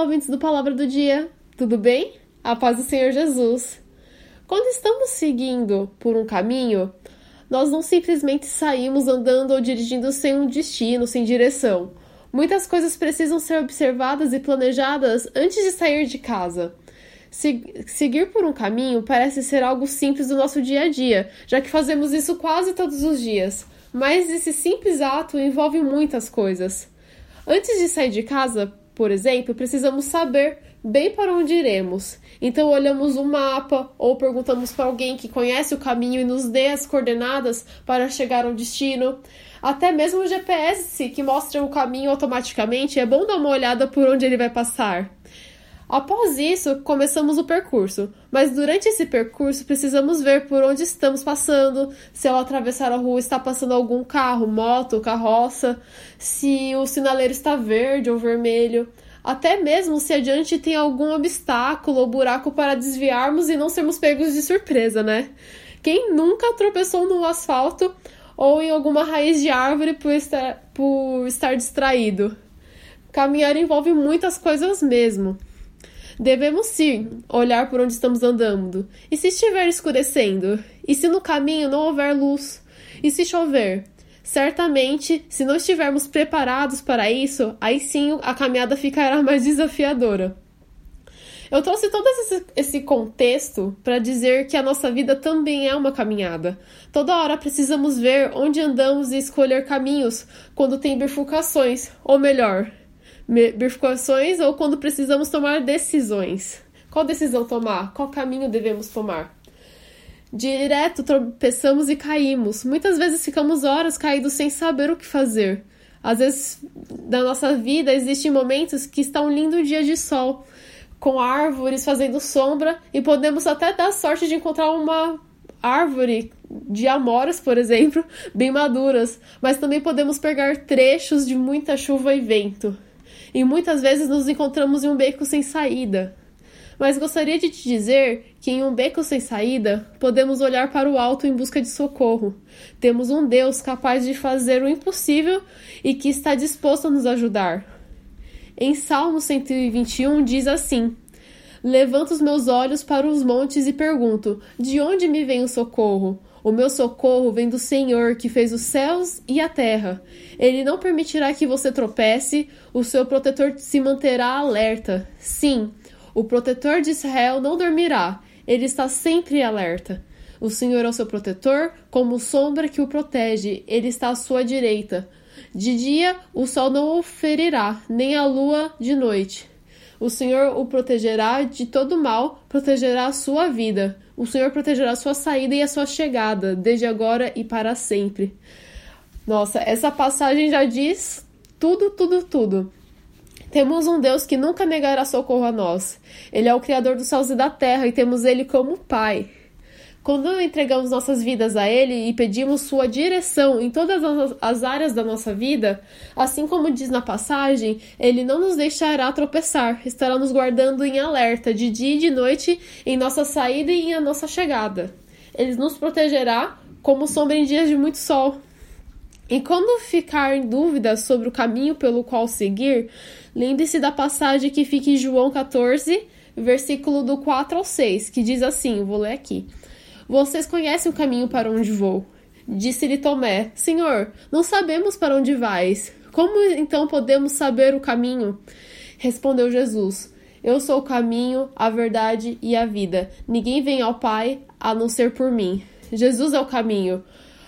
Ouvintes do Palavra do Dia, tudo bem? A paz do Senhor Jesus. Quando estamos seguindo por um caminho, nós não simplesmente saímos andando ou dirigindo sem um destino, sem direção. Muitas coisas precisam ser observadas e planejadas antes de sair de casa. Se seguir por um caminho parece ser algo simples do nosso dia a dia, já que fazemos isso quase todos os dias. Mas esse simples ato envolve muitas coisas. Antes de sair de casa, por exemplo, precisamos saber bem para onde iremos. Então olhamos o mapa ou perguntamos para alguém que conhece o caminho e nos dê as coordenadas para chegar ao destino. Até mesmo o GPS que mostra o caminho automaticamente é bom dar uma olhada por onde ele vai passar. Após isso, começamos o percurso, mas durante esse percurso precisamos ver por onde estamos passando, se ao atravessar a rua está passando algum carro, moto, carroça, se o sinaleiro está verde ou vermelho, até mesmo se adiante tem algum obstáculo ou buraco para desviarmos e não sermos pegos de surpresa, né? Quem nunca tropeçou no asfalto ou em alguma raiz de árvore por estar, por estar distraído? Caminhar envolve muitas coisas mesmo. Devemos sim olhar por onde estamos andando. E se estiver escurecendo? E se no caminho não houver luz? E se chover? Certamente, se não estivermos preparados para isso, aí sim a caminhada ficará mais desafiadora. Eu trouxe todo esse, esse contexto para dizer que a nossa vida também é uma caminhada. Toda hora precisamos ver onde andamos e escolher caminhos quando tem bifurcações, ou melhor, bifurcações ou quando precisamos tomar decisões. Qual decisão tomar? Qual caminho devemos tomar? Direto tropeçamos e caímos. Muitas vezes ficamos horas caídos sem saber o que fazer. Às vezes, na nossa vida, existem momentos que está um lindo dia de sol, com árvores fazendo sombra, e podemos até dar sorte de encontrar uma árvore de amoras, por exemplo, bem maduras, mas também podemos pegar trechos de muita chuva e vento e muitas vezes nos encontramos em um beco sem saída. Mas gostaria de te dizer que em um beco sem saída, podemos olhar para o alto em busca de socorro. Temos um Deus capaz de fazer o impossível e que está disposto a nos ajudar. Em Salmo 121 diz assim: Levanto os meus olhos para os montes e pergunto: De onde me vem o socorro? O meu socorro vem do Senhor que fez os céus e a terra. Ele não permitirá que você tropece, o seu protetor se manterá alerta. Sim, o protetor de Israel não dormirá, ele está sempre alerta. O Senhor é o seu protetor, como sombra que o protege, ele está à sua direita. De dia o sol não o ferirá, nem a lua de noite. O Senhor o protegerá de todo mal, protegerá a sua vida. O Senhor protegerá a sua saída e a sua chegada, desde agora e para sempre. Nossa, essa passagem já diz tudo, tudo, tudo. Temos um Deus que nunca negará socorro a nós. Ele é o Criador dos céus e da terra e temos Ele como Pai. Quando entregamos nossas vidas a Ele e pedimos Sua direção em todas as áreas da nossa vida, assim como diz na passagem, Ele não nos deixará tropeçar, estará nos guardando em alerta de dia e de noite em nossa saída e em nossa chegada. Ele nos protegerá como sombra em dias de muito sol. E quando ficar em dúvida sobre o caminho pelo qual seguir, lembre-se da passagem que fica em João 14, versículo do 4 ao 6, que diz assim: vou ler aqui. Vocês conhecem o caminho para onde vou. Disse-lhe Tomé: Senhor, não sabemos para onde vais. Como então podemos saber o caminho? Respondeu Jesus: Eu sou o caminho, a verdade e a vida. Ninguém vem ao Pai a não ser por mim. Jesus é o caminho.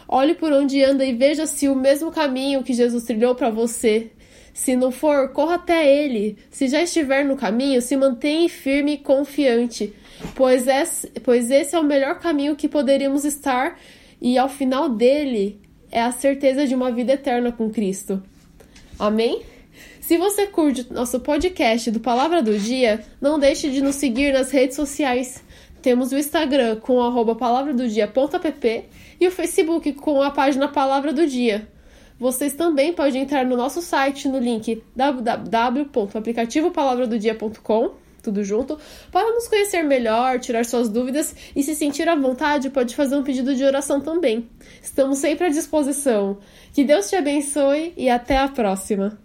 Olhe por onde anda e veja se o mesmo caminho que Jesus trilhou para você. Se não for, corra até ele. Se já estiver no caminho, se mantenha firme e confiante pois, esse, pois esse é o melhor caminho que poderíamos estar, e ao final dele é a certeza de uma vida eterna com Cristo. Amém? Se você curte nosso podcast do Palavra do Dia, não deixe de nos seguir nas redes sociais. Temos o Instagram com palavradodia.app e o Facebook com a página Palavra do Dia. Vocês também podem entrar no nosso site no link www.aplicativopalavradodia.com tudo junto, para nos conhecer melhor, tirar suas dúvidas e se sentir à vontade, pode fazer um pedido de oração também. Estamos sempre à disposição. Que Deus te abençoe e até a próxima.